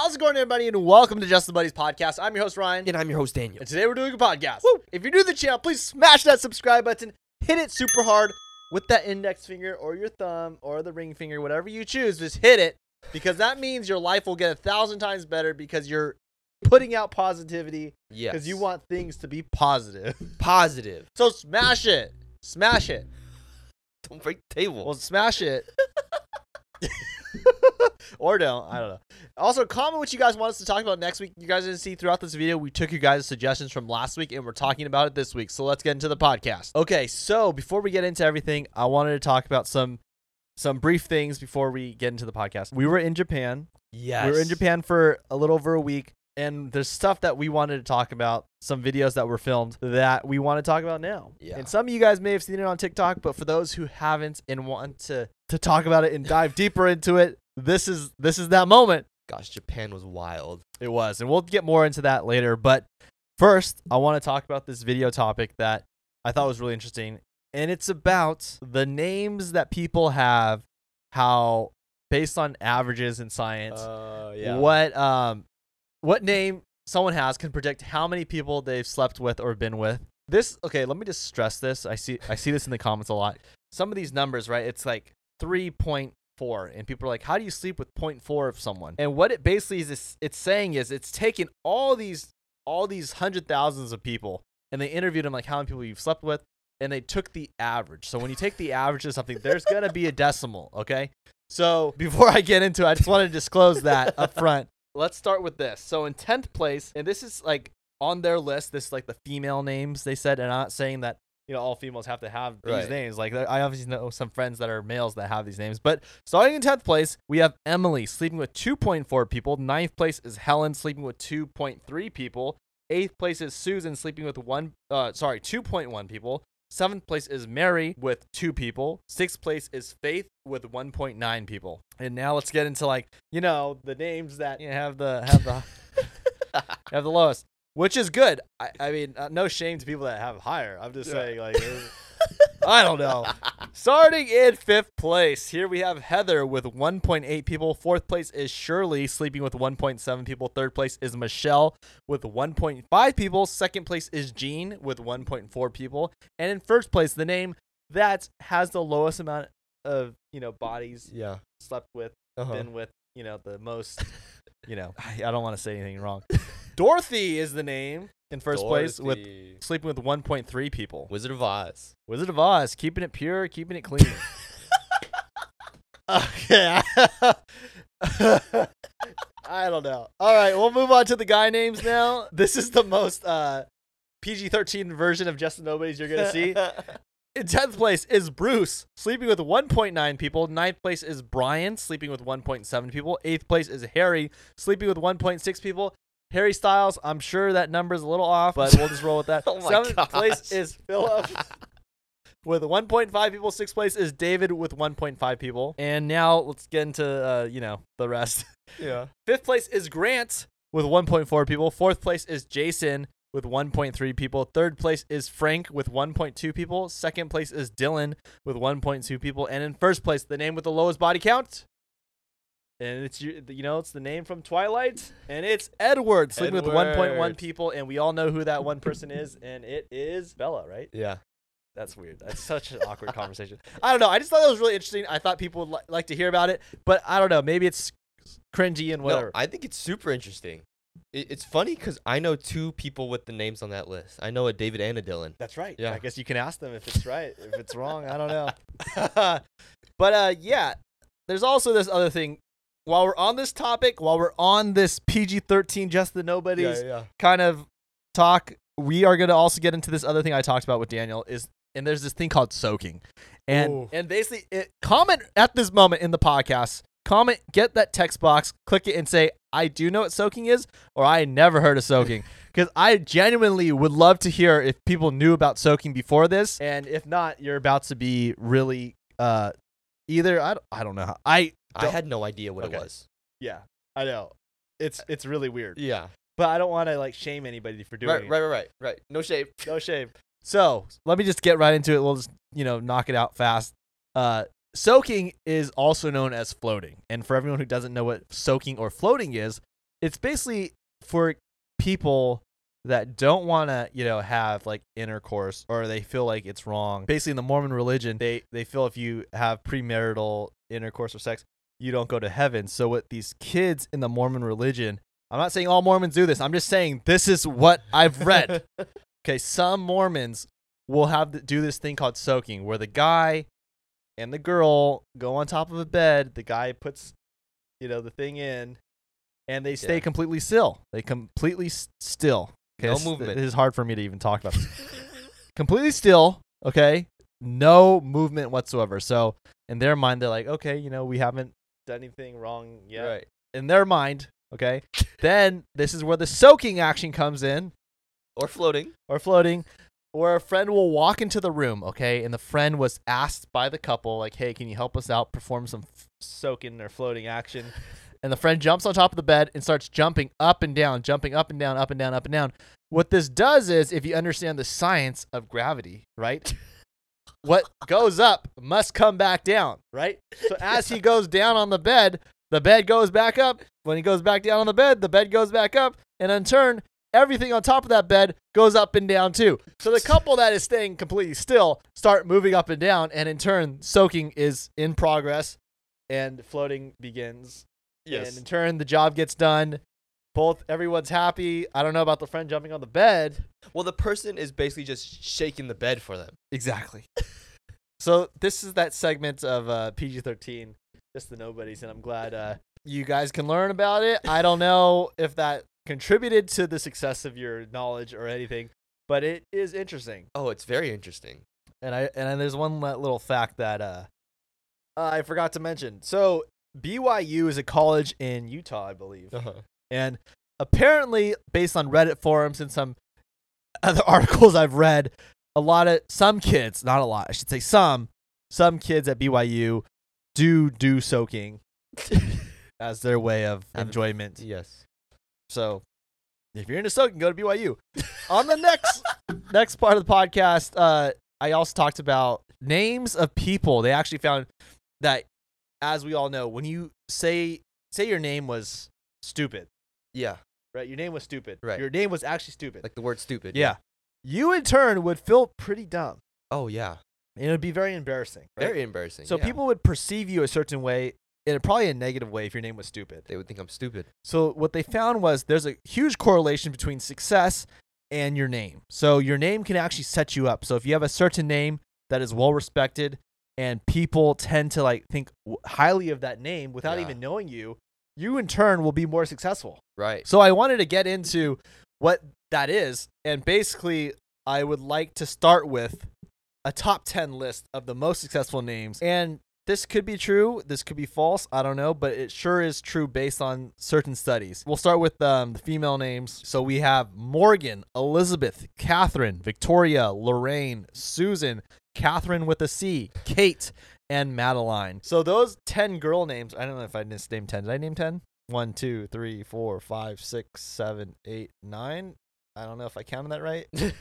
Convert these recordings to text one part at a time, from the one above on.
How's it going, everybody? And welcome to Just the Nobodies podcast. I'm your host, Ryan. And I'm your host, Daniel. And today we're doing a podcast. If you're new to the channel, please smash that subscribe button, hit it super hard with that index finger or your thumb or the ring finger, whatever you choose. Just hit it because that means your life will get a thousand times better because you're putting out positivity Yes. because you want things to be positive. positive. So smash it. Smash it. Don't break the table. Well, smash it. or don't. I don't know. Also, comment what you guys want us to talk about next week. You guys didn't see throughout this video, we took you guys' suggestions from last week and we're talking about it this week. So let's get into the podcast. Okay, so before we get into everything, I wanted to talk about some some brief things before we get into the podcast. We were in Japan. yes. We were in Japan for a little over a week. And there's stuff that we wanted to talk about, some videos that were filmed that we want to talk about now. Yeah. And some of you guys may have seen it on TikTok, but for those who haven't and want to to talk about it and dive deeper into it, this is this is that moment. Gosh, Japan was wild. It was, and we'll get more into that later. But first, I want to talk about this video topic that I thought was really interesting, and it's about the names that people have, how based on averages in science, Uh, what um what name someone has can predict how many people they've slept with or been with. This okay, let me just stress this. I see I see this in the comments a lot. Some of these numbers, right? It's like 3.4 and people are like, "How do you sleep with 0.4 of someone?" And what it basically is it's, it's saying is it's taken all these all these hundred thousands of people and they interviewed them like how many people you've slept with and they took the average. So when you take the average of something, there's to be a decimal, okay? So before I get into it, I just want to disclose that up front. Let's start with this. So in 10th place, and this is like on their list, this is like the female names they said, and I'm not saying that you know all females have to have these Right. names. Like I obviously know some friends that are males that have these names. But starting in 10th place, we have Emily sleeping with 2.4 people. Ninth place is Helen sleeping with 2.3 people. Eighth place is Susan sleeping with one, uh, sorry, 2.1 people. Seventh place is Mary with two people. Sixth place is Faith with 1.9 people. And now let's get into like you know the names that you know, have the have the have the lowest, which is good. I, I mean, uh, no shame to people that have higher. I'm just Yeah. saying like. I don't know. Starting in fifth place, here we have Heather with 1.8 people. Fourth place is Shirley, sleeping with 1.7 people. Third place is Michelle with 1.5 people. Second place is Jean with 1.4 people. And in first place, the name that has the lowest amount of you know bodies Yeah. slept with, Uh-huh. been with, you know the most. You know, I, I don't want to say anything wrong. Dorothy is the name in first place with Dorothy. sleeping with 1.3 people. Wizard of Oz. Wizard of Oz, keeping it pure, keeping it clean. okay. I don't know. All right, we'll move on to the guy names now. This is the most uh, PG 13 version of Just the Nobodies you're going to see. In 10th place is Bruce, sleeping with 1.9 people. Ninth place is Brian, sleeping with 1.7 people. Eighth place is Harry, sleeping with 1.6 people. Harry Styles, I'm sure that number's a little off, but we'll just roll with that. Oh Seventh place is Philip with 1.5 people. Sixth place is David with 1.5 people. And now let's get into, uh, you know, the rest. yeah. Fifth place is Grant with 1.4 people. Fourth place is Jason with 1.3 people. Third place is Frank with 1.2 people. Second place is Dylan with 1.2 people. And in first place, the name with the lowest body count. And it's you know it's the name from Twilight, and it's Edward sleeping with 1.1 people, and we all know who that one person is, and it is Bella, right? Yeah. That's weird. That's such an awkward conversation. I don't know. I just thought that was really interesting. I thought people would li- like to hear about it, but I don't know. Maybe it's cringy and whatever. No, I think it's super interesting. It, it's funny because I know two people with the names on that list. I know a David and a Dylan. That's right. Yeah. I guess you can ask them if it's right. if it's wrong, I don't know. but uh yeah, there's also this other thing. While we're on this topic, while we're on this PG-13 just the nobodies yeah. kind of talk, we are going to also get into this other thing I talked about with Daniel is and there's this thing called soaking. And Ooh. and basically it, comment at this moment in the podcast. Comment, get that text box, click it and say I do know what soaking is or I never heard of soaking. Cuz I genuinely would love to hear if people knew about soaking before this and if not you're about to be really uh either I don't, I don't know. How, I I had no idea what Okay. it was. yeah, I know. It's it's really weird. Yeah. But I don't want to like shame anybody for doing Right, it. right, right, right, right. No shame. No shame. So let me just get right into it. We'll just you know knock it out fast. Uh, soaking is also known as floating, and for everyone who doesn't know what soaking or floating is, it's basically for people that don't want to, you know, have like intercourse or they feel like it's wrong. Basically, in the Mormon religion, they they feel if you have premarital intercourse or sex, you don't go to heaven. So what these kids in the Mormon religion, I'm not saying all Mormons do this. I'm just saying this is what I've read. okay, some Mormons will have to do this thing called soaking, where the guy and the girl go on top of a bed. The guy puts, you know, the thing in, and they stay Yeah. completely still. They completely s- still. No this- movement. This is hard for me to even talk about. This. completely still. Okay, no movement whatsoever. So in their mind, they're like, okay, you know, we haven't anything wrong yet. Right. In their mind, okay. then this is where the soaking action comes in Or floating. or floating, where a friend will walk into the room, okay, and the friend was asked by the couple, like, hey, can you help us out, perform some f- soaking or floating action? And the friend jumps on top of the bed and starts jumping up and down, jumping up and down, up and down, up and down. What this does is, if you understand the science of gravity, right? what goes up must come back down, right? So as he goes down on the bed, the bed goes back up. When he goes back down on the bed, the bed goes back up. And in turn, everything on top of that bed goes up and down too. So the couple that is staying completely still start moving up and down. And in turn, soaking is in progress and floating begins. Yes. And in turn, the job gets done. Both everyone's happy. I don't know about the friend jumping on the bed. Well, the person is basically just shaking the bed for them. Exactly. so this is that segment of uh, PG thirteen, just the nobodies, and I'm glad uh, you guys can learn about it. I don't know if that contributed to the success of your knowledge or anything, but it is interesting. Oh, it's very interesting. And I and there's one little fact that uh, I forgot to mention. So BYU is a college in Utah, I believe. Uh-huh. And apparently, based on Reddit forums and some other articles I've read, a lot of some kids, not a lot, I should say some, some kids at BYU do do soaking as their way of enjoyment. Yes. So if you're into soaking, go to BYU. On the next next part of the podcast, uh, I also talked about names of people. They actually found that, as we all know, when you say say your name was stupid, Yeah. right? Your name was stupid. Right. Your name was actually stupid. Like the word stupid. yeah. You in turn would feel pretty dumb. Oh, yeah. And it would be very embarrassing. right? Very embarrassing. so yeah. people would perceive you a certain way in a, probably a negative way if your name was stupid. they would think I'm stupid. So what they found was there's a huge correlation between success and your name. So your name can actually set you up. So if you have a certain name that is well respected and people tend to like think w- highly of that name without Yeah. even knowing you, you in turn will be more successful. Right. So I wanted to get into what that is and basically I would like to start with a top 10 list of the most successful names and this could be true, this could be false, I don't know, but it sure is true based on certain studies. We'll start with um, the female names. So we have Morgan, Elizabeth, Catherine, Victoria, Lorraine, Susan, Catherine with a C, Kate, and Madeline. So those 10 girl names, I don't know if I named 10. Did I name 10? One, two, three, four, five, six, seven, eight, nine. I don't know if I counted that right.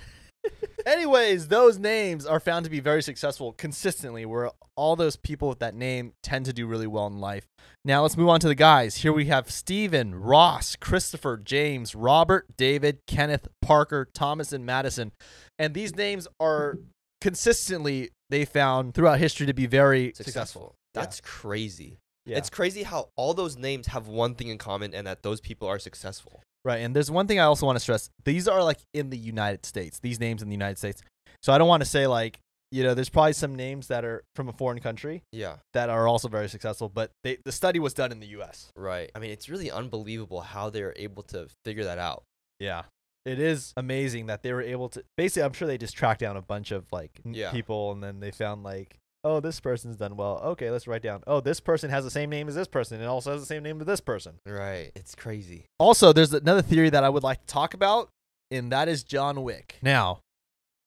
Anyways, those names are found to be very successful consistently, where all those people with that name tend to do really well in life. Now let's move on to the guys. Here we have Stephen, Ross, Christopher, James, Robert, David, Kenneth, Parker, Thomas, and Madison. And these names are consistently they found throughout history to be very successful. Successful. That's crazy. Yeah. It's crazy how all those names have one thing in common and that those people are successful. Right. And there's one thing I also want to stress. These are like in the United States, these names in the United States. So I don't want to say like, you know, there's probably some names that are from a foreign country Yeah. that are also very successful, but they, the study was done in the US. Right. I mean, it's really unbelievable how they're able to figure that out. Yeah. It is amazing that they were able to basically I'm sure they just tracked down a bunch of like n- Yeah. people and then they found like, oh, this person's done well. Okay, let's write down. Oh, this person has the same name as this person and also has the same name as this person. Right. It's crazy. Also, there's another theory that I would like to talk about, and that is John Wick. Now,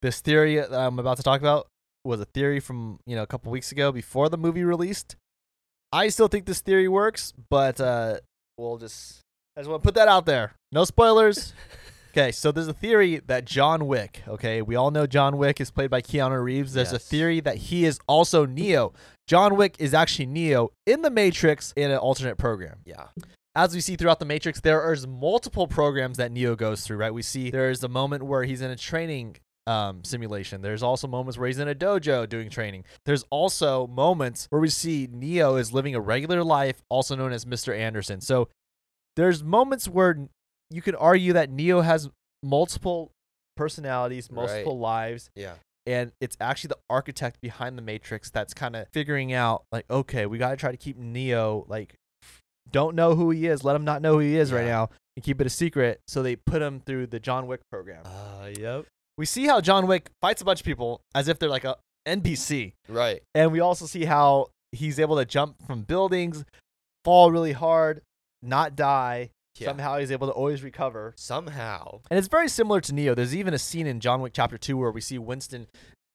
this theory that I'm about to talk about was a theory from you know a couple weeks ago before the movie released. I still think this theory works, but uh, we'll just I just want to put that out there. No spoilers. Okay, so there's a theory that John Wick, okay, we all know John Wick is played by Keanu Reeves. There's a theory that he is also Neo. John Wick is actually Neo in the Matrix in an alternate program. Yeah. as we see throughout the Matrix, there is multiple programs that Neo goes through, right? We see there's a moment where he's in a training um, simulation. There's also moments where he's in a dojo doing training. There's also moments where we see Neo is living a regular life, also known as Mr. Anderson. So there's moments where you could argue that Neo has multiple personalities, Right. multiple lives, Yeah. and it's actually the architect behind the matrix that's kind of figuring out like okay we got to try to keep neo like don't know who he is let him not know who he is right now and keep it a secret so they put him through the john wick program Uh, yep. we see how john wick fights a bunch of people as if they're like a npc Right. and we also see how he's able to jump from buildings fall really hard not die Yeah. somehow he's able to always recover Somehow. and it's very similar to Neo. There's even a scene in John Wick Chapter 2 where we see Winston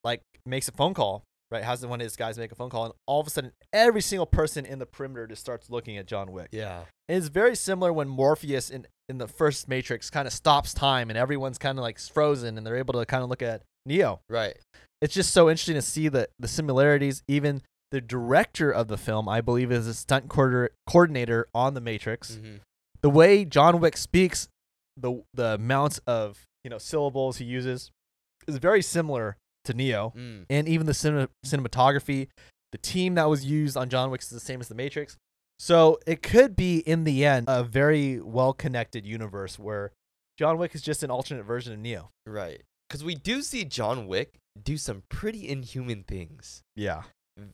like makes a phone call, right? Has one of his guys make a phone call, and all of a sudden every single person in the perimeter just starts looking at John Wick. Yeah. And it's very similar when Morpheus in, in the first Matrix kind of stops time and everyone's kind of like frozen and they're able to kind of look at Neo. Right. It's just so interesting to see the, the similarities. Even the director of the film, I believe, is a stunt coordi- coordinator on the Matrix hmm the way John Wick speaks, the the amount of you know syllables he uses is very similar to Neo, Mm. and even the cine- cinematography, the team that was used on John Wick is the same as the Matrix. So it could be in the end a very well connected universe where John Wick is just an alternate version of Neo. Right. Because we do see John Wick do some pretty inhuman things. Yeah.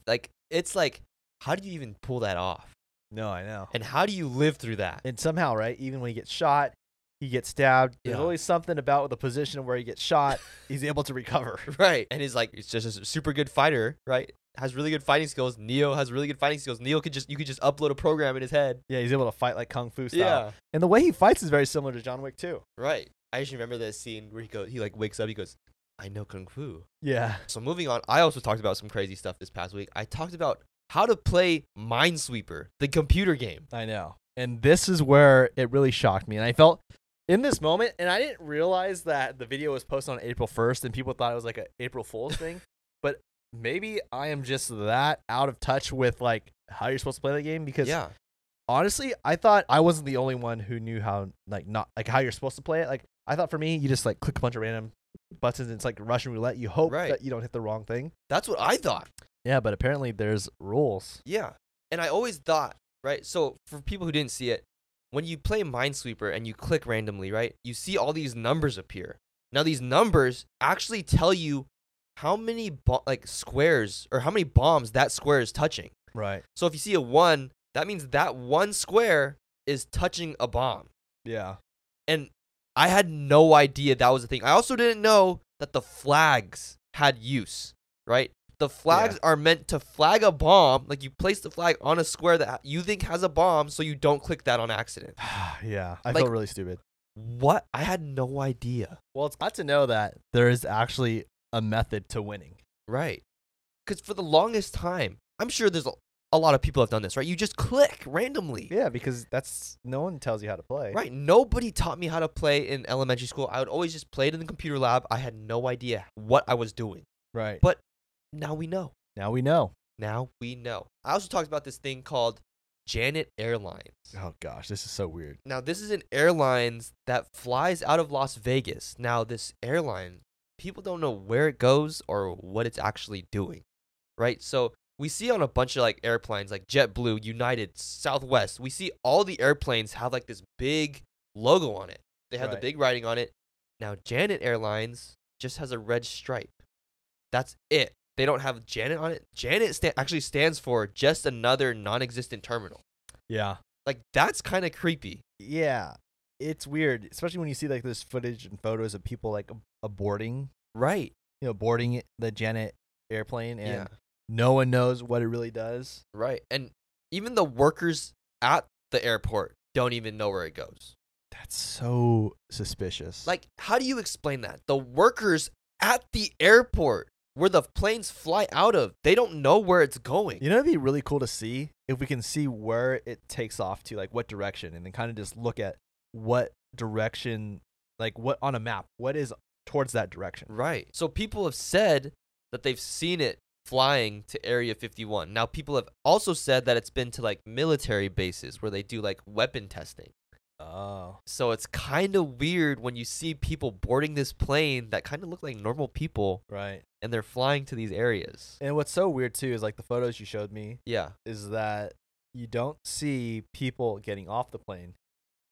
Like, it's like, how do you even pull that off? No, I know. And how do you live through that? And somehow, right, even when he gets shot, he gets stabbed. There's Yeah. always something about the position where he gets shot, he's able to recover. Right. And he's like, he's just a super good fighter, right? Has really good fighting skills. Neo has really good fighting skills. Neo could just, you could just upload a program in his head. Yeah, he's able to fight like kung fu style. Yeah. And the way he fights is very similar to John Wick too. Right. I actually remember that scene where he goes, he like wakes up, he goes, I know kung fu. Yeah. So moving on, I also talked about some crazy stuff this past week. I talked about how to play Minesweeper, the computer game. I know. And this is where it really shocked me. And I felt in this moment, and I didn't realize that the video was posted on April 1st and people thought it was like an April Fool's thing. But maybe I am just that out of touch with like how you're supposed to play the game because yeah. honestly, I thought I wasn't the only one who knew how like not like how you're supposed to play it. Like I thought for me, you just like click a bunch of random buttons it's like Russian roulette. You hope Right. that you don't hit the wrong thing. That's what I thought. Yeah, but apparently there's rules. Yeah. And I always thought, right? So for people who didn't see it, when you play Minesweeper and you click randomly, right? You see all these numbers appear. Now these numbers actually tell you how many bo- like squares or how many bombs that square is touching. Right. So if you see a 1, that means that one square is touching a bomb. Yeah. And I had no idea that was a thing. I also didn't know that the flags had use, right? The flags are meant to flag a bomb. Like you place the flag on a square that you think has a bomb, so you don't click that on accident. yeah. I Like- feel really stupid. What? I had no idea. Well, it's glad to know that there is actually a method to winning. Right. Because for the longest time, I'm sure there's a, lot of people have done this, right? You just click randomly. Yeah, because that's no one tells you how to play. Right. Nobody taught me how to play in elementary school. I would always just play it in the computer lab. I had no idea what I was doing. Right. But now we know. now we know. Now we know. I also talked about this thing called Janet Airlines. Oh gosh, this is so weird. Now, this is an airlines that flies out of Las Vegas. Now, this airline, people don't know where it goes or what it's actually doing, right? So, we see on a bunch of like airplanes like JetBlue, United, Southwest, we see all the airplanes have like this big logo on it. They have the big writing on it. Now, Janet Airlines just has a red stripe. That's it. They don't have Janet on it. Janet sta- actually stands for just another non existent terminal. Yeah. Like, that's kind of creepy. Yeah. It's weird, especially when you see like this footage and photos of people like ab- aborting, Right. you know, boarding the Janet airplane, and yeah. No one knows what it really does. Right. And even the workers at the airport don't even know where it goes. That's so suspicious. Like, how do you explain that? The workers at the airport where the planes fly out of, they don't know where it's going. you know, it'd be really cool to see if we can see where it takes off to, like what direction, and then kind of just look at what direction, like what on a map, what is towards that direction. Right. So people have said that they've seen it flying to Area 51. Now, people have also said that it's been to like military bases where they do like weapon testing. Oh. So it's kind of weird when you see people boarding this plane that kind of look like normal people Right. and they're flying to these areas. And what's so weird too is like the photos you showed me Yeah. is that you don't see people getting off the plane.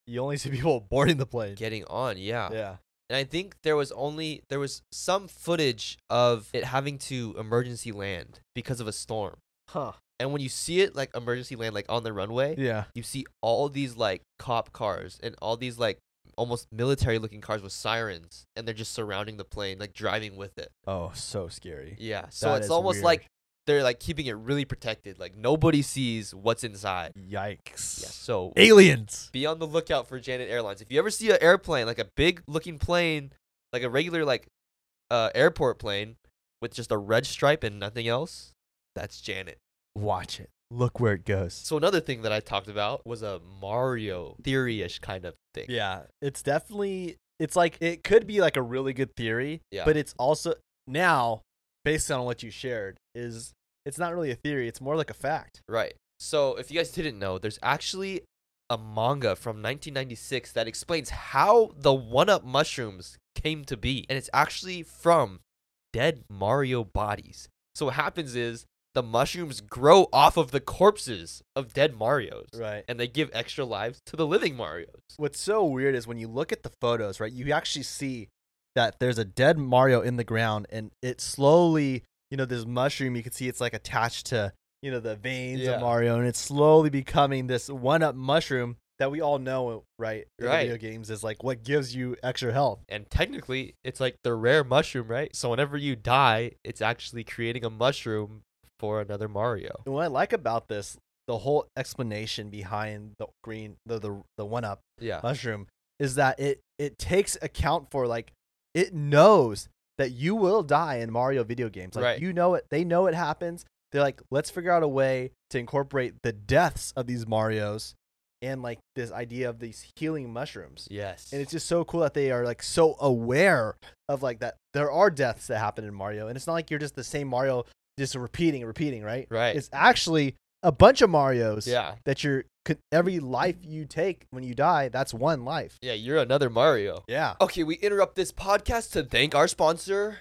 You only see people boarding the plane. Getting on, yeah. yeah. And I think there was only there was some footage of it having to emergency land because of a storm. Huh. And when you see it like emergency land like on the runway, Yeah. you see all these like cop cars and all these like almost military looking cars with sirens and they're just surrounding the plane like driving with it. Oh, so scary. Yeah. So That it's almost weird. like they're like keeping it really protected. Like nobody sees what's inside. Yikes. Yeah. So Aliens. be on the lookout for Janet Airlines. If you ever see an airplane, like a big looking plane, like a regular like uh airport plane with just a red stripe and nothing else, that's Janet. Watch it. Look where it goes. So another thing that I talked about was a Mario theory-ish kind of thing. Yeah, it's definitely it's like it could be like a really good theory, Yeah. but it's also now based on what you shared is it's not really a theory, it's more like a fact. Right. So if you guys didn't know, there's actually a manga from 1996 that explains how the one-up mushrooms came to be, and it's actually from dead Mario bodies. So what happens is the mushrooms grow off of the corpses of dead Marios, Right. and they give extra lives to the living Marios. What's so weird is when you look at the photos, right? You actually see that there's a dead Mario in the ground and it slowly, you know, this mushroom, you can see it's like attached to, you know, the veins Yeah. of Mario and it's slowly becoming this one-up mushroom that we all know, right? Right. Video games is like what gives you extra health. And technically, it's like the rare mushroom, right? So whenever you die, it's actually creating a mushroom for another Mario. And what I like about this, the whole explanation behind the green, the the, the one up Yeah. mushroom, is that it it takes account for like it knows that you will die in Mario video games. Like Right. you know it, they know it happens. They're like, let's figure out a way to incorporate the deaths of these Mario's and like this idea of these healing mushrooms. Yes. And it's just so cool that they are like so aware of like that there are deaths that happen in Mario, and it's not like you're just the same Mario just repeating and repeating, right? right. It's actually a bunch of Mario's yeah. that you're every life you take when you die, that's one life. Yeah, you're another Mario. Yeah. Okay, we interrupt this podcast to thank our sponsor,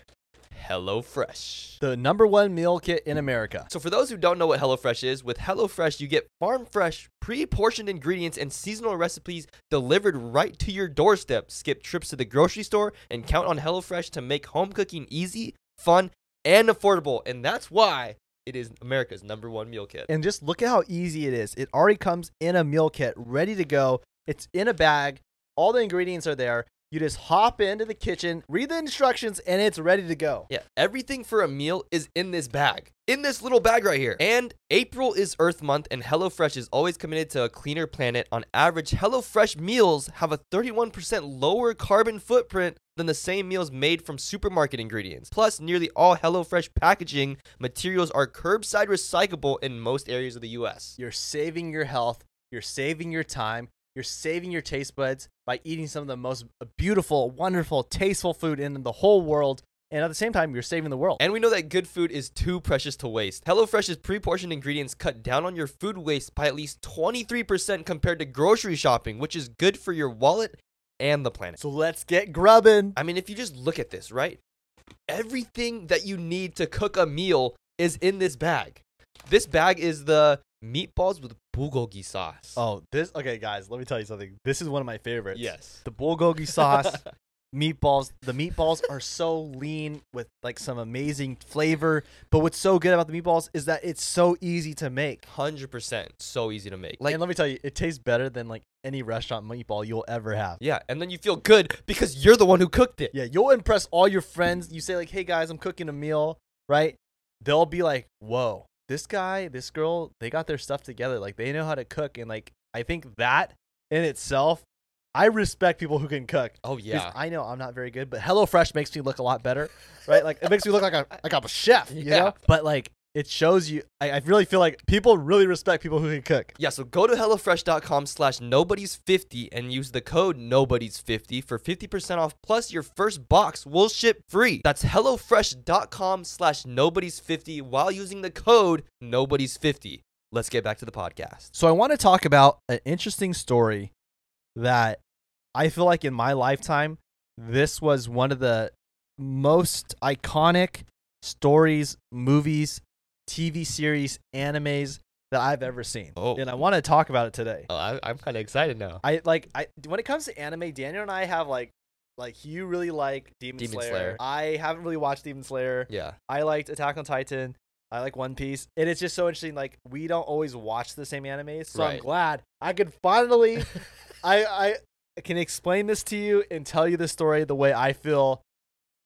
HelloFresh. The number one meal kit in America. So, for those who don't know what HelloFresh is, with HelloFresh, you get farm fresh, pre portioned ingredients and seasonal recipes delivered right to your doorstep. Skip trips to the grocery store and count on HelloFresh to make home cooking easy, fun, and affordable. And that's why it is America's number one meal kit. And just look at how easy it is. It already comes in a meal kit, ready to go. It's in a bag. All the ingredients are there. You just hop into the kitchen, read the instructions, and it's ready to go. Yeah, everything for a meal is in this bag. In this little bag right here. And April is Earth Month, and HelloFresh is always committed to a cleaner planet. On average, HelloFresh meals have a 31% lower carbon footprint than the same meals made from supermarket ingredients. Plus, nearly all HelloFresh packaging materials are curbside recyclable in most areas of the US. You're saving your health, you're saving your time, you're saving your taste buds by eating some of the most beautiful, wonderful, tasteful food in the whole world. And at the same time, you're saving the world. And we know that good food is too precious to waste. HelloFresh's pre-portioned ingredients cut down on your food waste by at least 23% compared to grocery shopping, which is good for your wallet and the planet. so let's get grubbing. I mean, if you just look at this, right? Everything that you need to cook a meal is in this bag. This bag is the meatballs with bulgogi sauce. Oh, this okay, guys. Let me tell you something. This is one of my favorites. yes. the bulgogi sauce, meatballs. The meatballs are so lean with like some amazing flavor. But what's so good about the meatballs is that it's so easy to make. 100%. So easy to make. Like, and let me tell you, it tastes better than like any restaurant meatball you'll ever have. yeah. And then you feel good because you're the one who cooked it. Yeah, you'll impress all your friends. You say like, "Hey guys, I'm cooking a meal," right? They'll be like, "Whoa, this guy, this girl, they got their stuff together. Like they know how to cook." And like, I think that in itself, I respect people who can cook. Oh yeah. I know I'm not very good, but HelloFresh makes me look a lot better, right? Like it makes me look like a like I'm a chef, you Yeah. know. But like it shows you. I, I really feel like people really respect people who can cook. Yeah, so go to HelloFresh.com slash nobodies50 and use the code nobodies50 for 50% off plus your first box will ship free. That's HelloFresh.com slash nobodies50 while using the code nobodies50. Let's get back to the podcast. So I want to talk about an interesting story that I feel like in my lifetime, this was one of the most iconic stories, movies, TV series, animes that I've ever seen. Oh. And I want to talk about it today. Oh, I, I'm kind of excited now. I like I when it comes to anime, Daniel and I have like like you really like Demon, Demon Slayer. Slayer. I haven't really watched Demon Slayer. Yeah. I liked Attack on Titan. I like One Piece. And it's just so interesting. Like we don't always watch the same animes, so I'm glad I could finally I I can explain this to you and tell you the story the way I feel.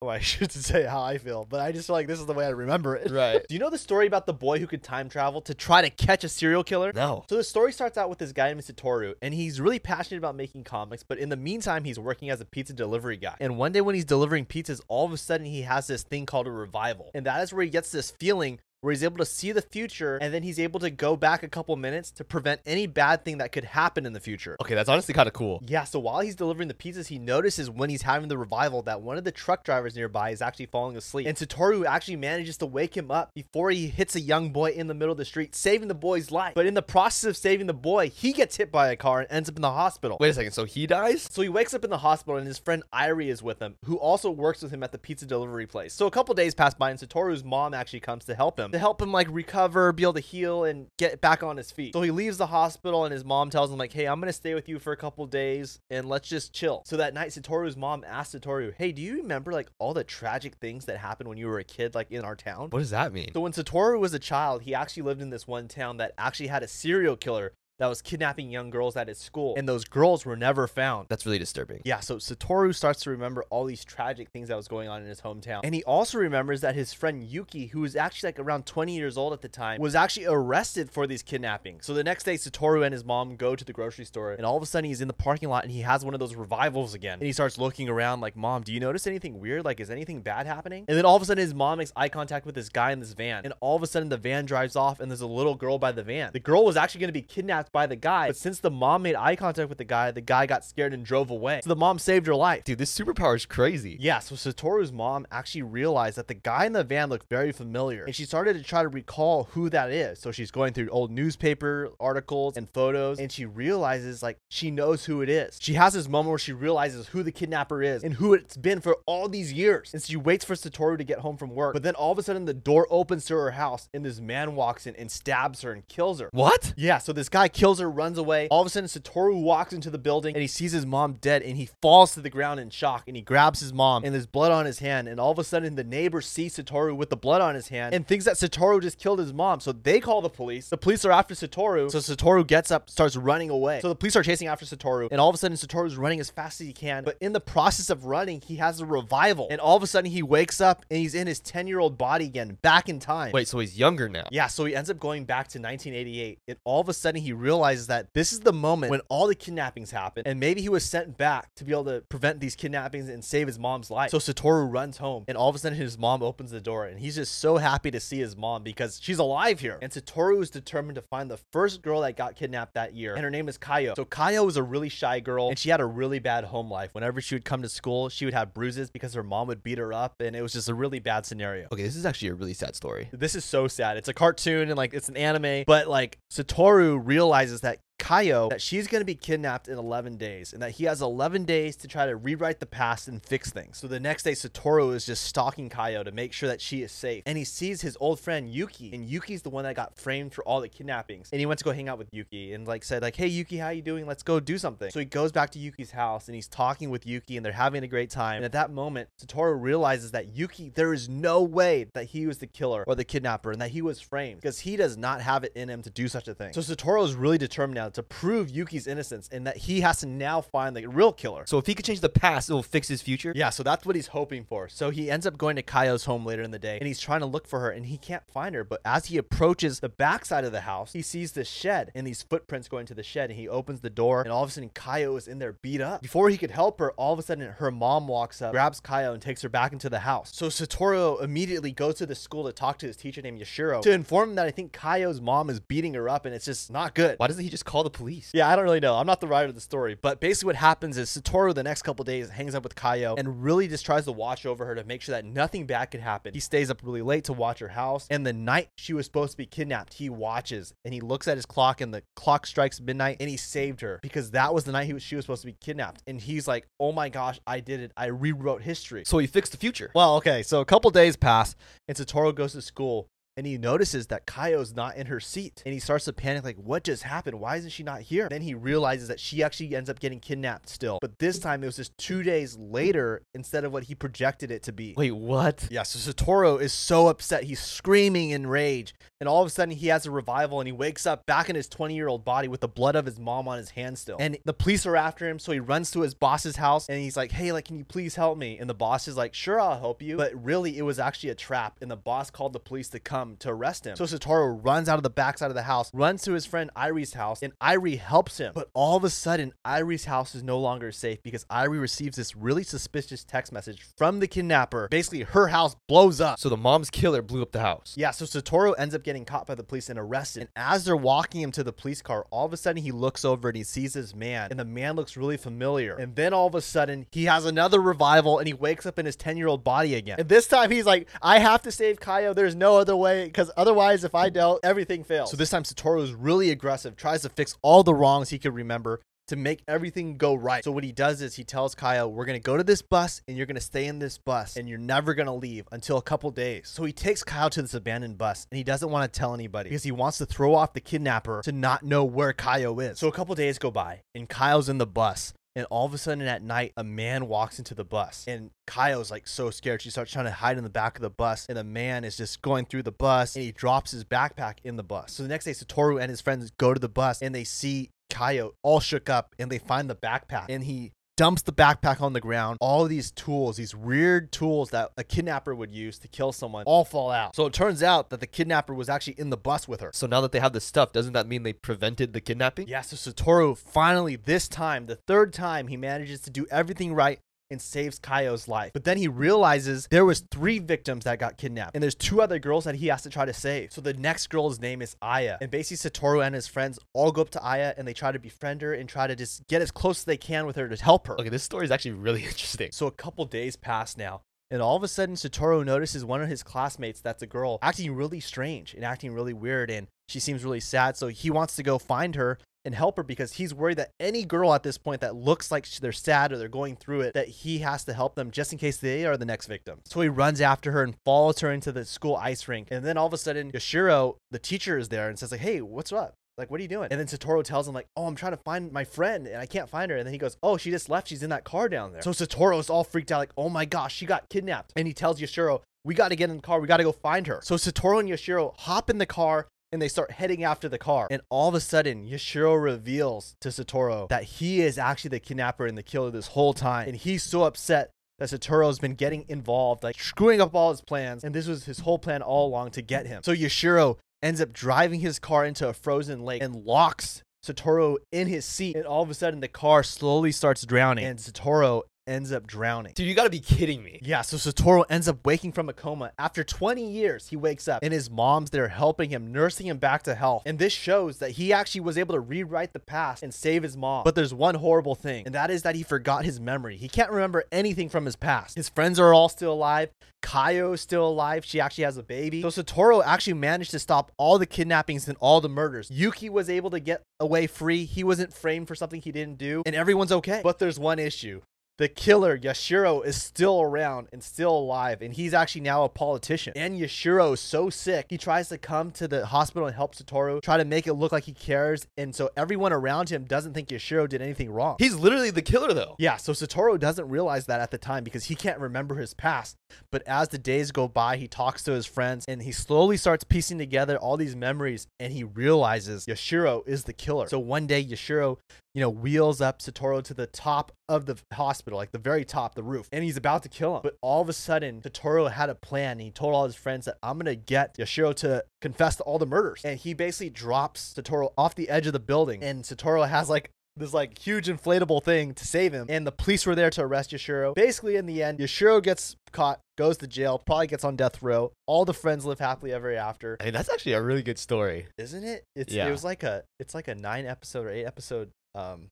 Well, I should say how I feel, but I just feel like this is the way I remember it. right. Do you know the story about the boy who could time travel to try to catch a serial killer? No. So the story starts out with this guy named Satoru, and he's really passionate about making comics, but in the meantime, he's working as a pizza delivery guy. And one day when he's delivering pizzas, all of a sudden he has this thing called a revival. And that is where he gets this feeling where he's able to see the future, and then he's able to go back a couple minutes to prevent any bad thing that could happen in the future. Okay, that's honestly kind of cool. Yeah, so while he's delivering the pizzas, he notices when he's having the revival that one of the truck drivers nearby is actually falling asleep. And Satoru actually manages to wake him up before he hits a young boy in the middle of the street, saving the boy's life. But in the process of saving the boy, he gets hit by a car and ends up in the hospital. Wait a second. So he dies? So he wakes up in the hospital and his friend Irie is with him, who also works with him at the pizza delivery place. So a couple days pass by and Satoru's mom actually comes to help him. To help him like recover, be able to heal and get back on his feet. So he leaves the hospital and his mom tells him like, "Hey, I'm going to stay with you for a couple days and let's just chill." So that night Satoru's mom asked Satoru, "Hey, do you remember like all the tragic things that happened when you were a kid like in our town?" What does that mean? So when Satoru was a child, he actually lived in this one town that actually had a serial killer that was kidnapping young girls at his school, and those girls were never found. That's really disturbing. Yeah, so Satoru starts to remember all these tragic things that was going on in his hometown. And he also remembers that his friend Yuki, who was actually like around 20 years old at the time, was actually arrested for these kidnappings. So the next day, Satoru and his mom go to the grocery store, and all of a sudden he's in the parking lot and he has one of those revivals again. And he starts looking around like, Mom, do you notice anything weird? Like, is anything bad happening? And then all of a sudden his mom makes eye contact with this guy in this van. And all of a sudden the van drives off and there's a little girl by the van. The girl was actually going to be kidnapped by the guy, but since the mom made eye contact with the guy, the guy got scared and drove away. So the mom saved her life. Dude, this superpower is crazy. Yeah, so Satoru's mom actually realized that the guy in the van looked very familiar, and she started to try to recall who that is. So she's going through old newspaper articles and photos, and she realizes like she knows who it is. She has this moment where she realizes who the kidnapper is and who it's been for all these years. And she waits for Satoru to get home from work, but then all of a sudden the door opens to her house, and this man walks in and stabs her and kills her. What? Yeah, so this guy kills her, runs away. All of a sudden, Satoru walks into the building and he sees his mom dead and he falls to the ground in shock and he grabs his mom and there's blood on his hand. And all of a sudden, the neighbor sees Satoru with the blood on his hand and thinks that Satoru just killed his mom. So they call the police. The police are after Satoru. So Satoru gets up, starts running away. So the police are chasing after Satoru. And all of a sudden, Satoru's running as fast as he can. But in the process of running, he has a revival. And all of a sudden, he wakes up and he's in his 10 year old body again, back in time. Wait, so he's younger now. Yeah, so he ends up going back to 1988, and all of a sudden he realizes that this is the moment when all the kidnappings happen, and maybe he was sent back to be able to prevent these kidnappings and save his mom's life. So Satoru runs home, and all of a sudden his mom opens the door, and he's just so happy to see his mom because she's alive here. And Satoru is determined to find the first girl that got kidnapped that year, and her name is Kayo. So Kayo was a really shy girl, and she had a really bad home life. Whenever she would come to school, she would have bruises because her mom would beat her up, and it was just a really bad scenario. Okay, this is actually a really sad story. This is so sad. It's a cartoon and like it's an anime, but like Satoru realizes that Kayo that she's going to be kidnapped in 11 days and that he has 11 days to try to rewrite the past and fix things. So the next day Satoru is just stalking Kayo to make sure that she is safe. And he sees his old friend Yuki and Yuki's the one that got framed for all the kidnappings. And he went to go hang out with Yuki and like said like, "Hey Yuki, how you doing? Let's go do something." So he goes back to Yuki's house and he's talking with Yuki and they're having a great time. And at that moment, Satoru realizes that Yuki there is no way that he was the killer or the kidnapper and that he was framed because he does not have it in him to do such a thing. So Satoru is really determined now to prove Yuki's innocence and that he has to now find the real killer. So if he could change the past, it will fix his future. Yeah, so that's what he's hoping for. So he ends up going to Kayo's home later in the day and he's trying to look for her and he can't find her. But as he approaches the backside of the house, he sees this shed and these footprints going to the shed and he opens the door and all of a sudden Kayo is in there beat up. Before he could help her, all of a sudden her mom walks up, grabs Kayo and takes her back into the house. So Satoru immediately goes to the school to talk to his teacher named Yashiro to inform him that I think Kayo's mom is beating her up and it's just not good. Why doesn't he just call the police? Yeah, I don't really know. I'm not the writer of the story, but basically what happens is Satoru the next couple days hangs up with Kayo and really just tries to watch over her to make sure that nothing bad could happen. He stays up really late to watch her house, and the night she was supposed to be kidnapped, he watches and he looks at his clock and the clock strikes midnight and he saved her because that was the night he was, she was supposed to be kidnapped. And he's like, "Oh my gosh, I did it. I rewrote history." So he fixed the future. Well, okay, so a couple days pass, and Satoru goes to school, and he notices that Kayo's not in her seat, and he starts to panic, like, "What just happened? Why isn't she not here?" Then he realizes that she actually ends up getting kidnapped still, but this time it was just two days later instead of what he projected it to be. Wait, what? Yeah, so Satoru is so upset. He's screaming in rage. And all of a sudden, he has a revival and he wakes up back in his 20 year old body with the blood of his mom on his hand still. And the police are after him. So he runs to his boss's house and he's like, hey, like, can you please help me? And the boss is like, sure, I'll help you. But really, it was actually a trap. And the boss called the police to come to arrest him. So Satoru runs out of the backside of the house, runs to his friend Irie's house, and Irie helps him. But all of a sudden, Irie's house is no longer safe because Irie receives this really suspicious text message from the kidnapper. Basically, her house blows up. So the mom's killer blew up the house. Yeah, so Satoru ends up getting caught by the police and arrested. And as they're walking him to the police car, all of a sudden he looks over and he sees this man, and the man looks really familiar. And then all of a sudden he has another revival and he wakes up in his 10 year old body again. And this time he's like, I have to save Kayo. There's no other way because otherwise, if I don't, everything fails. So this time Satoru is really aggressive, tries to fix all the wrongs he could remember to make everything go right. So what he does is he tells Kyle, "We're gonna go to this bus, and you're gonna stay in this bus, and you're never gonna leave until a couple days." So he takes Kyle to this abandoned bus, and he doesn't want to tell anybody because he wants to throw off the kidnapper to not know where Kyle is. So a couple days go by, and Kyle's in the bus. And all of a sudden at night, a man walks into the bus. And Kayo's like so scared. She starts trying to hide in the back of the bus. And the man is just going through the bus and he drops his backpack in the bus. So the next day, Satoru and his friends go to the bus and they see Kayo all shook up and they find the backpack. And he dumps the backpack on the ground. All these tools, these weird tools that a kidnapper would use to kill someone, all fall out. So it turns out that the kidnapper was actually in the bus with her. So now that they have the stuff, doesn't that mean they prevented the kidnapping? Yeah, so Satoru finally, this time, the third time, he manages to do everything right and saves Kayo's life. But then he realizes there was three victims that got kidnapped, and there's two other girls that he has to try to save. So the next girl's name is Aya, and basically Satoru and his friends all go up to Aya and they try to befriend her and try to just get as close as they can with her to help her. Okay, this story is actually really interesting. So a couple days pass now. And all of a sudden, Satoru notices one of his classmates, that's a girl, acting really strange and acting really weird. And she seems really sad. So he wants to go find her and help her because he's worried that any girl at this point that looks like they're sad or they're going through it, that he has to help them just in case they are the next victim. So he runs after her and follows her into the school ice rink. And then all of a sudden, Yashiro, the teacher, is there and says, like, hey, what's up? Like, what are you doing? And then Satoru tells him, like, oh, I'm trying to find my friend and I can't find her. And then he goes, oh, she just left. She's in that car down there. So Satoru is all freaked out, like, oh my gosh, she got kidnapped. And he tells Yashiro, we got to get in the car. We got to go find her. So Satoru and Yashiro hop in the car and they start heading after the car. And all of a sudden, Yashiro reveals to Satoru that he is actually the kidnapper and the killer this whole time. And he's so upset that Satoru's been getting involved, like screwing up all his plans. And this was his whole plan all along to get him. So Yashiro ends up driving his car into a frozen lake and locks Satoru in his seat. And all of a sudden, the car slowly starts drowning. And Satoru ends up drowning. Dude, you gotta be kidding me. Yeah, so Satoru ends up waking from a coma. After 20 years, he wakes up and his mom's there helping him, nursing him back to health. And this shows that he actually was able to rewrite the past and save his mom. But there's one horrible thing, and that is that he forgot his memory. He can't remember anything from his past. His friends are all still alive. Kayo is still alive. She actually has a baby. So Satoru actually managed to stop all the kidnappings and all the murders. Yuki was able to get away free. He wasn't framed for something he didn't do, and everyone's okay. But there's one issue. The killer Yashiro is still around and still alive, and he's actually now a politician. And Yashiro is so sick, he tries to come to the hospital and help Satoru, try to make it look like he cares, and so everyone around him doesn't think Yashiro did anything wrong. He's literally the killer though. yeah, so Satoru doesn't realize that at the time because he can't remember his past. But as the days go by, he talks to his friends and he slowly starts piecing together all these memories and he realizes Yashiro is the killer. So one day, Yashiro, you know, wheels up Satoru to the top of the hospital, like the very top, the roof, and he's about to kill him. But all of a sudden, Satoru had a plan. He told all his friends that I'm going to get Yashiro to confess to all the murders. And he basically drops Satoru off the edge of the building. And Satoru has like this like huge inflatable thing to save him. And the police were there to arrest Yashiro. Basically, in the end, Yashiro gets caught, goes to jail, probably gets on death row. All the friends live happily ever after. I mean, that's actually a really good story. Isn't it? It's Yeah. it was like a it's like a nine episode or eight episode um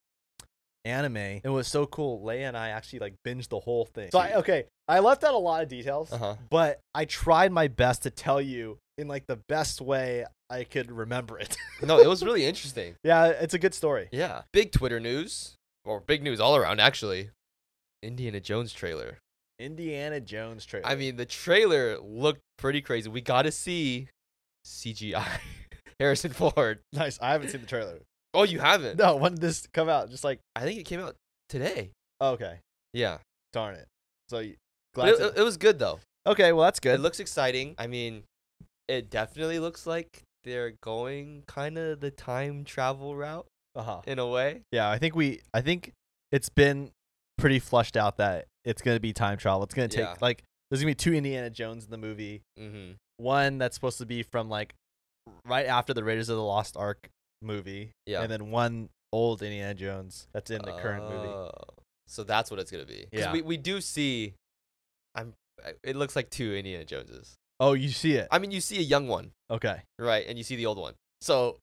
anime. It was so cool. Leia and I actually like binged the whole thing. So I, okay, I left out a lot of details, Uh huh. but I tried my best to tell you in like the best way I could remember it. No, it was really interesting. yeah, it's a good story. Yeah. Big Twitter news, or big news all around, actually. Indiana Jones trailer. Indiana Jones trailer. I mean, the trailer looked pretty crazy. We got to see CGI Harrison Ford. nice. I haven't seen the trailer. Oh, you haven't? No, when did this come out? Just like I think it came out today. oh, okay, Yeah. darn it. So you glad it, to- it, it was good though. okay, well that's good. It looks exciting. I mean, it definitely looks like they're going kind of the time travel route Uh huh. in a way. Yeah, I think we I think it's been pretty flushed out that it's gonna be time travel. It's gonna take Yeah. like there's gonna be two Indiana Jones in the movie. Mm-hmm. One that's supposed to be from like right after the Raiders of the Lost Ark movie. Yeah. And then one old Indiana Jones that's in the current movie. Oh, So that's what it's gonna be. Yeah. We we do see. I'm. It looks like two Indiana Joneses. Oh, you see it. I mean, you see a young one, Okay. right, and you see the old one. So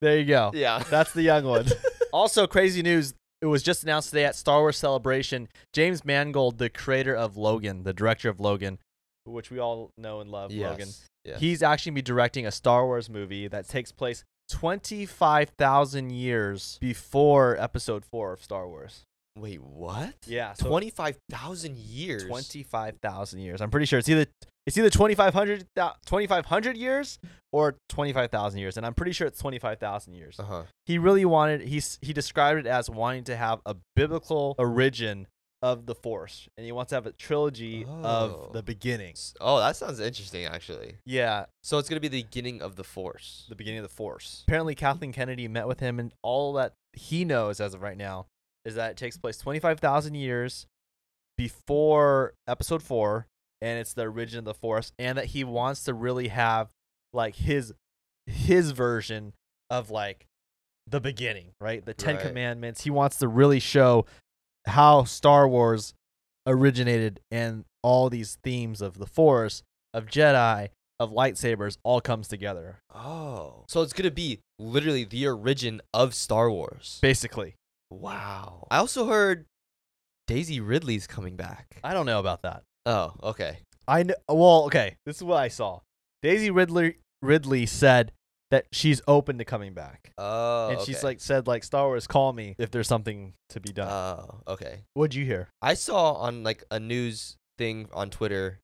There you go. yeah. That's the young one. also, crazy news. It was just announced today at Star Wars Celebration. James Mangold, the creator of Logan, the director of Logan, which we all know and love, Logan. yes. yes. He's actually be directing a Star Wars movie that takes place 25,000 years before episode 4 of Star Wars. Wait, what? Yeah, so Twenty five thousand years. 25,000 years. I'm pretty sure it's either it's either 2500 2500 years or 25,000 years and I'm pretty sure it's 25,000 years. Uh huh. He really wanted he's he described it as wanting to have a biblical origin of the Force and he wants to have a trilogy Oh. of the oh. beginning. Oh, that sounds interesting, actually. Yeah, So it's gonna be the beginning of the Force. the beginning of the Force. Apparently, Kathleen Kennedy met with him, and all that he knows as of right now is that it takes place 25,000 years before Episode 4, and it's the origin of the Force, and that he wants to really have like his his version of like the beginning, right? The Ten Right. Commandments. He wants to really show how Star Wars originated and all these themes of the Force, of Jedi, of lightsabers all comes together. Oh. So it's gonna be literally the origin of Star Wars. Basically. Wow. I also heard Daisy Ridley's coming back. I don't know about that. Oh, okay. I know. Well, okay. This is what I saw. Daisy Ridley Ridley said that she's open to coming back, Oh. and she's okay. like said like Star Wars, call me if there's something to be done. Oh, okay. What'd you hear? I saw on like a news thing on Twitter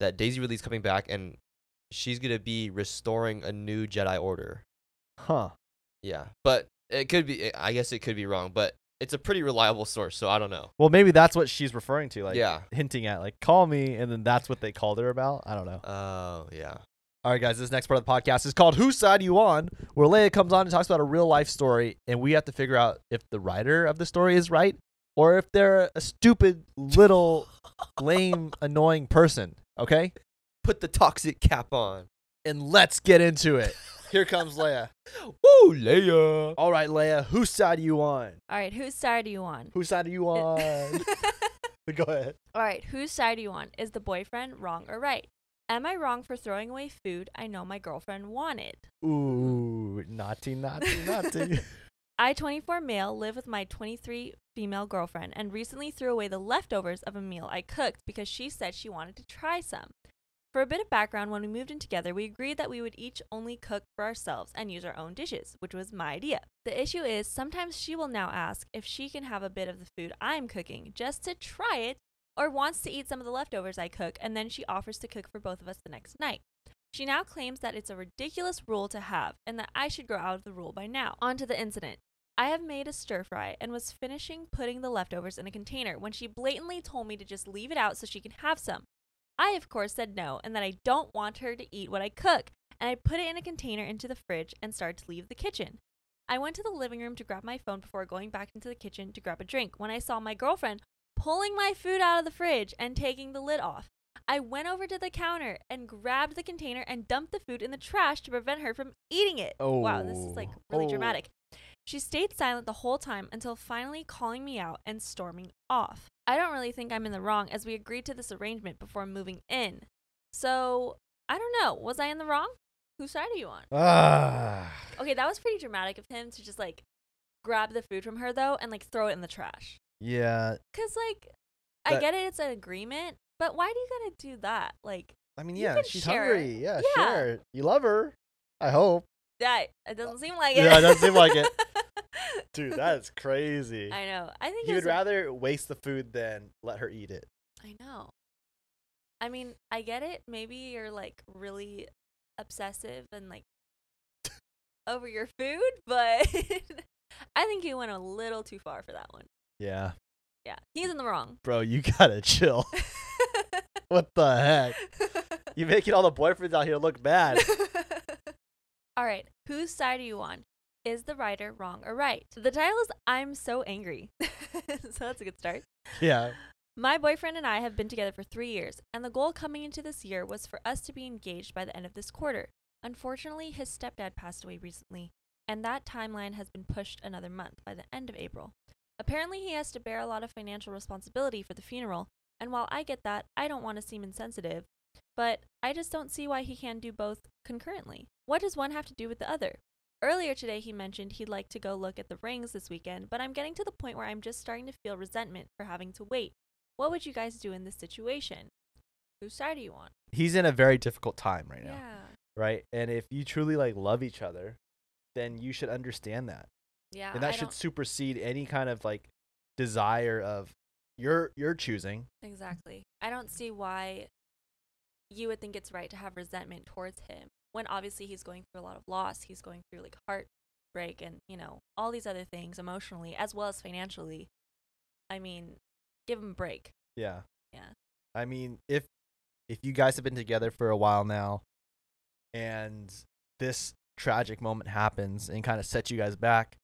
that Daisy Ridley's coming back and she's gonna be restoring a new Jedi Order. Huh. Yeah, but it could be. Eh, I guess it could be wrong, but it's a pretty reliable source, so I don't know. Well, maybe that's what she's referring to, like yeah. hinting at, like call me, and then that's what they called her about. I don't know. Oh, yeah. All right, guys, this next part of the podcast is called Whose Side Are You On? Where Leia comes on and talks about a real life story, and we have to figure out if the writer of the story is right or if they're a stupid, little, lame, annoying person. Okay? Put the toxic cap on. And let's get into it. Here comes Leia. Woo, Leia. All right, Leia, whose side are you on? All right, whose side are you on? Whose side are you on? Go ahead. All right, whose side are you on? Is the boyfriend wrong or right? Am I wrong for throwing away food I know my girlfriend wanted? Ooh, naughty, naughty, naughty. I, 24 male, live with my 23 female girlfriend and recently threw away the leftovers of a meal I cooked because she said she wanted to try some. For a bit of background, when we moved in together, we agreed that we would each only cook for ourselves and use our own dishes, which was my idea. The issue is sometimes she will now ask if she can have a bit of the food I'm cooking just to try it, or wants to eat some of the leftovers I cook, and then she offers to cook for both of us the next night. She now claims that it's a ridiculous rule to have and that I should grow out of the rule by now. On to the incident. I have made a stir fry and was finishing putting the leftovers in a container when she blatantly told me to just leave it out so she can have some. I, of course, said no and that I don't want her to eat what I cook, and I put it in a container into the fridge and started to leave the kitchen. I went to the living room to grab my phone before going back into the kitchen to grab a drink when I saw my girlfriend pulling my food out of the fridge and taking the lid off. I went over to the counter and grabbed the container and dumped the food in the trash to prevent her from eating it. Oh. Wow, this is like really Oh. dramatic. She stayed silent the whole time until finally calling me out and storming off. I don't really think I'm in the wrong as we agreed to this arrangement before moving in. So, I don't know. Was I in the wrong? Whose side are you on? Ah. Okay, that was pretty dramatic of him to just like grab the food from her though and like throw it in the trash. Yeah. Cause like I get it, it's an agreement, but why do you gotta do that? Like I mean, yeah, she's hungry. Yeah, Yeah. sure. You love her. I hope. that it uh, doesn't seem like it. Yeah, it doesn't seem like it. Dude, that's crazy. I know. I think He would rather waste the food than let her eat it. I know. I mean, I get it. Maybe you're like really obsessive and like over your food, but I think you went a little too far for that one. Yeah. Yeah, he's in the wrong. Bro, you gotta chill. what the heck? You making all the boyfriends out here look bad. All right, whose side are you on? Is the writer wrong or right? The title is I'm So Angry. so that's a good start. yeah. My boyfriend and I have been together for three years, and the goal coming into this year was for us to be engaged by the end of this quarter. Unfortunately, his stepdad passed away recently, and that timeline has been pushed another month by the end of April. Apparently, he has to bear a lot of financial responsibility for the funeral, and while I get that, I don't want to seem insensitive, but I just don't see why he can't do both concurrently. What does one have to do with the other? Earlier today, he mentioned he'd like to go look at the rings this weekend, but I'm getting to the point where I'm just starting to feel resentment for having to wait. What would you guys do in this situation? Whose side do you want? He's in a very difficult time right now. Yeah. Right? And if you truly like love each other, then you should understand that. Yeah. and that I should don't- supersede any kind of like desire of your your choosing. Exactly. I don't see why you would think it's right to have resentment towards him when obviously he's going through a lot of loss. He's going through like heartbreak and, you know, all these other things emotionally as well as financially. I mean, give him a break. Yeah. Yeah. I mean, if if you guys have been together for a while now and this tragic moment happens and kind of sets you guys back,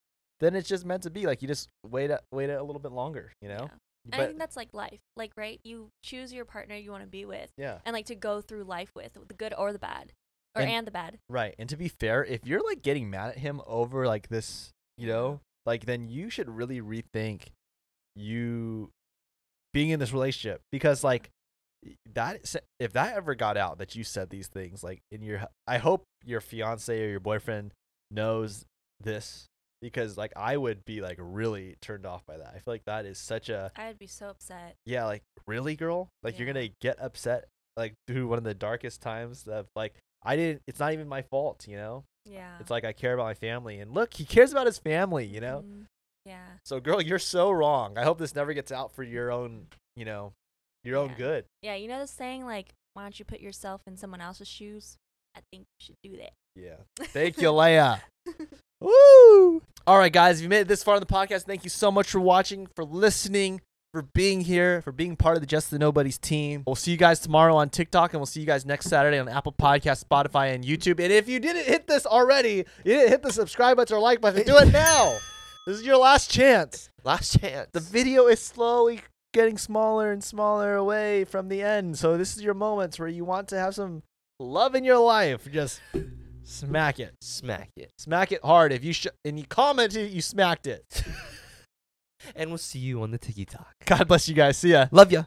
then it's just meant to be. Like you just wait a, wait a little bit longer, you know? Yeah. And I think that's like life. Like, right? You choose your partner you want to be with yeah. and like to go through life with, the good or the bad. Or And- and, the bad. Right. And to be fair, if you're like getting mad at him over like this, you know, like then you should really rethink you being in this relationship because like that if that ever got out that you said these things like in your I hope your fiance or your boyfriend knows this because like I would be like really turned off by that. I feel like that is such a I'd be so upset. yeah, like really girl? Like you're going to get upset like through one of the darkest times of like I didn't it's not even my fault, you know? Yeah. It's like I care about my family, and look, he cares about his family. You know. Mhm. Yeah. So, girl, you're so wrong. I hope this never gets out for your own, you know, your own good. Yeah. You know the saying, like, why don't you put yourself in someone else's shoes? I think you should do that. Yeah. Thank you, Leia. Woo! All right, guys, if you made it this far in the podcast, thank you so much for watching, for listening, for being here, for being part of the Just the Nobodies team. We'll see you guys tomorrow on TikTok, and we'll see you guys next Saturday on Apple Podcasts, Spotify, and YouTube. And if you didn't hit this already, you didn't hit the subscribe button or like button, do it now. this is your last chance. Last chance. The video is slowly getting smaller and smaller away from the end. So this is your moments where you want to have some love in your life. Just smack it. Smack it. Smack it hard. If you sh- and you commented, you smacked it. And we'll see you on the TikTok. God bless you guys. See ya. Love ya.